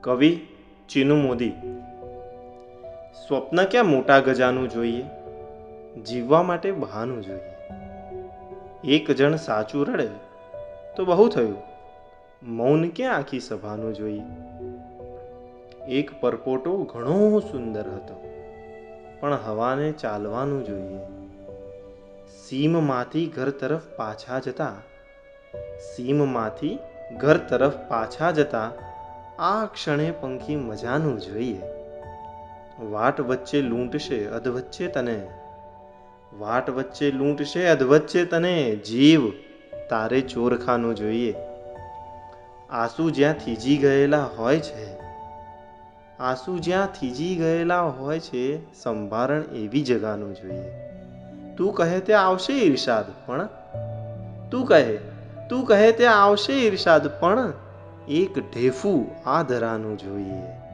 કવિ ચીનુ મોદી, સ્વપ્ન ક્યાં મોટા ગજાનું જોઈએ, જીવવા માટે બહાનું જોઈએ. એક જણ સાચું રડે તો બહુ થયું, મૌન ક્યાં આખી સભાનું જોઈએ. એક પરપોટો ઘણો સુંદર હતો, પણ હવાને ચાલવાનું જોઈએ. સીમમાંથી ઘર તરફ પાછા જતા, સીમમાંથી ઘર તરફ પાછા જતા આ ક્ષણે પંખી મજાનું જોઈએ. વાટ વચ્ચે લૂંટશે અધવચ્ચે તને. વાટ વચ્ચે લૂંટશે અધવચ્ચે તને. જીવ, તારે ચોરખાનું જોઈએ. આંસુ જ્યાં થીજી ગયેલા હોય છે, આંસુ જ્યાં થીજી ગયેલા હોય છે, સંભારણ એવી જગાનું જોઈએ. તું કહે તે આવશે ઈર્ષાદ પણ. તું કહે તું કહે તે આવશે ઈર્ષાદ પણ. એક ઢેફું આ ધરાનું જોઈએ.